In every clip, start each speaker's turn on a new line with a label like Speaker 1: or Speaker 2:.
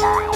Speaker 1: Bye.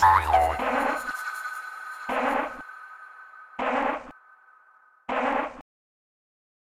Speaker 1: Free